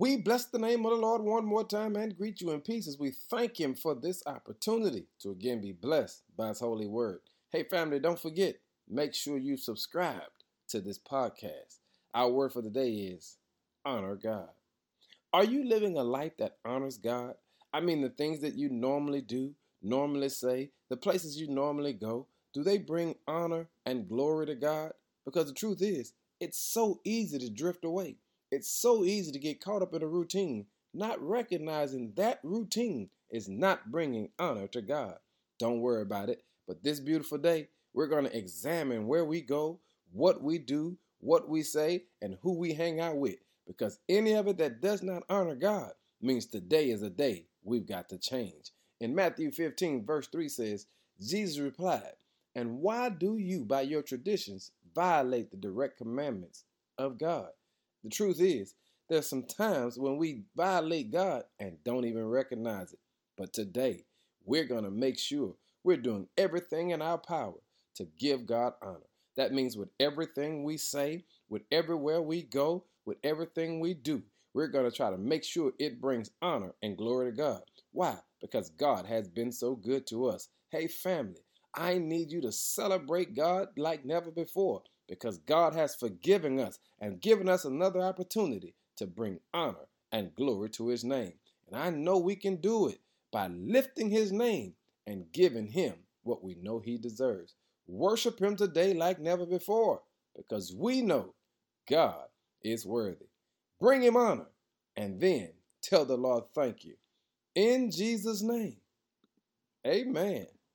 We bless the name of the Lord one more time and greet you in peace as we thank Him for this opportunity to again be blessed by His holy word. Hey, family, don't forget, make sure you subscribe to this podcast. Our word for the day is honor God. Are you living a life that honors God? I mean, the things that you normally do, normally say, the places you normally go, do they bring honor and glory to God? Because the truth is, it's so easy to drift away. It's so easy to get caught up in a routine, not recognizing that routine is not bringing honor to God. Don't worry about it. But this beautiful day, we're going to examine where we go, what we do, what we say, and who we hang out with. Because any of it that does not honor God means today is a day we've got to change. In Matthew 15, verse 3 says, Jesus replied, And why do you, by your traditions, violate the direct commandments of God? The truth is, there's some times when we violate God and don't even recognize it. But today, we're going to make sure we're doing everything in our power to give God honor. That means with everything we say, with everywhere we go, with everything we do, we're going to try to make sure it brings honor and glory to God. Why? Because God has been so good to us. Hey, family, I need you to celebrate God like never before because God has forgiven us and given us another opportunity to bring honor and glory to his name. And I know we can do it by lifting his name and giving him what we know he deserves. Worship him today like never before because we know God is worthy. Bring him honor and then tell the Lord thank you. In Jesus' name, amen.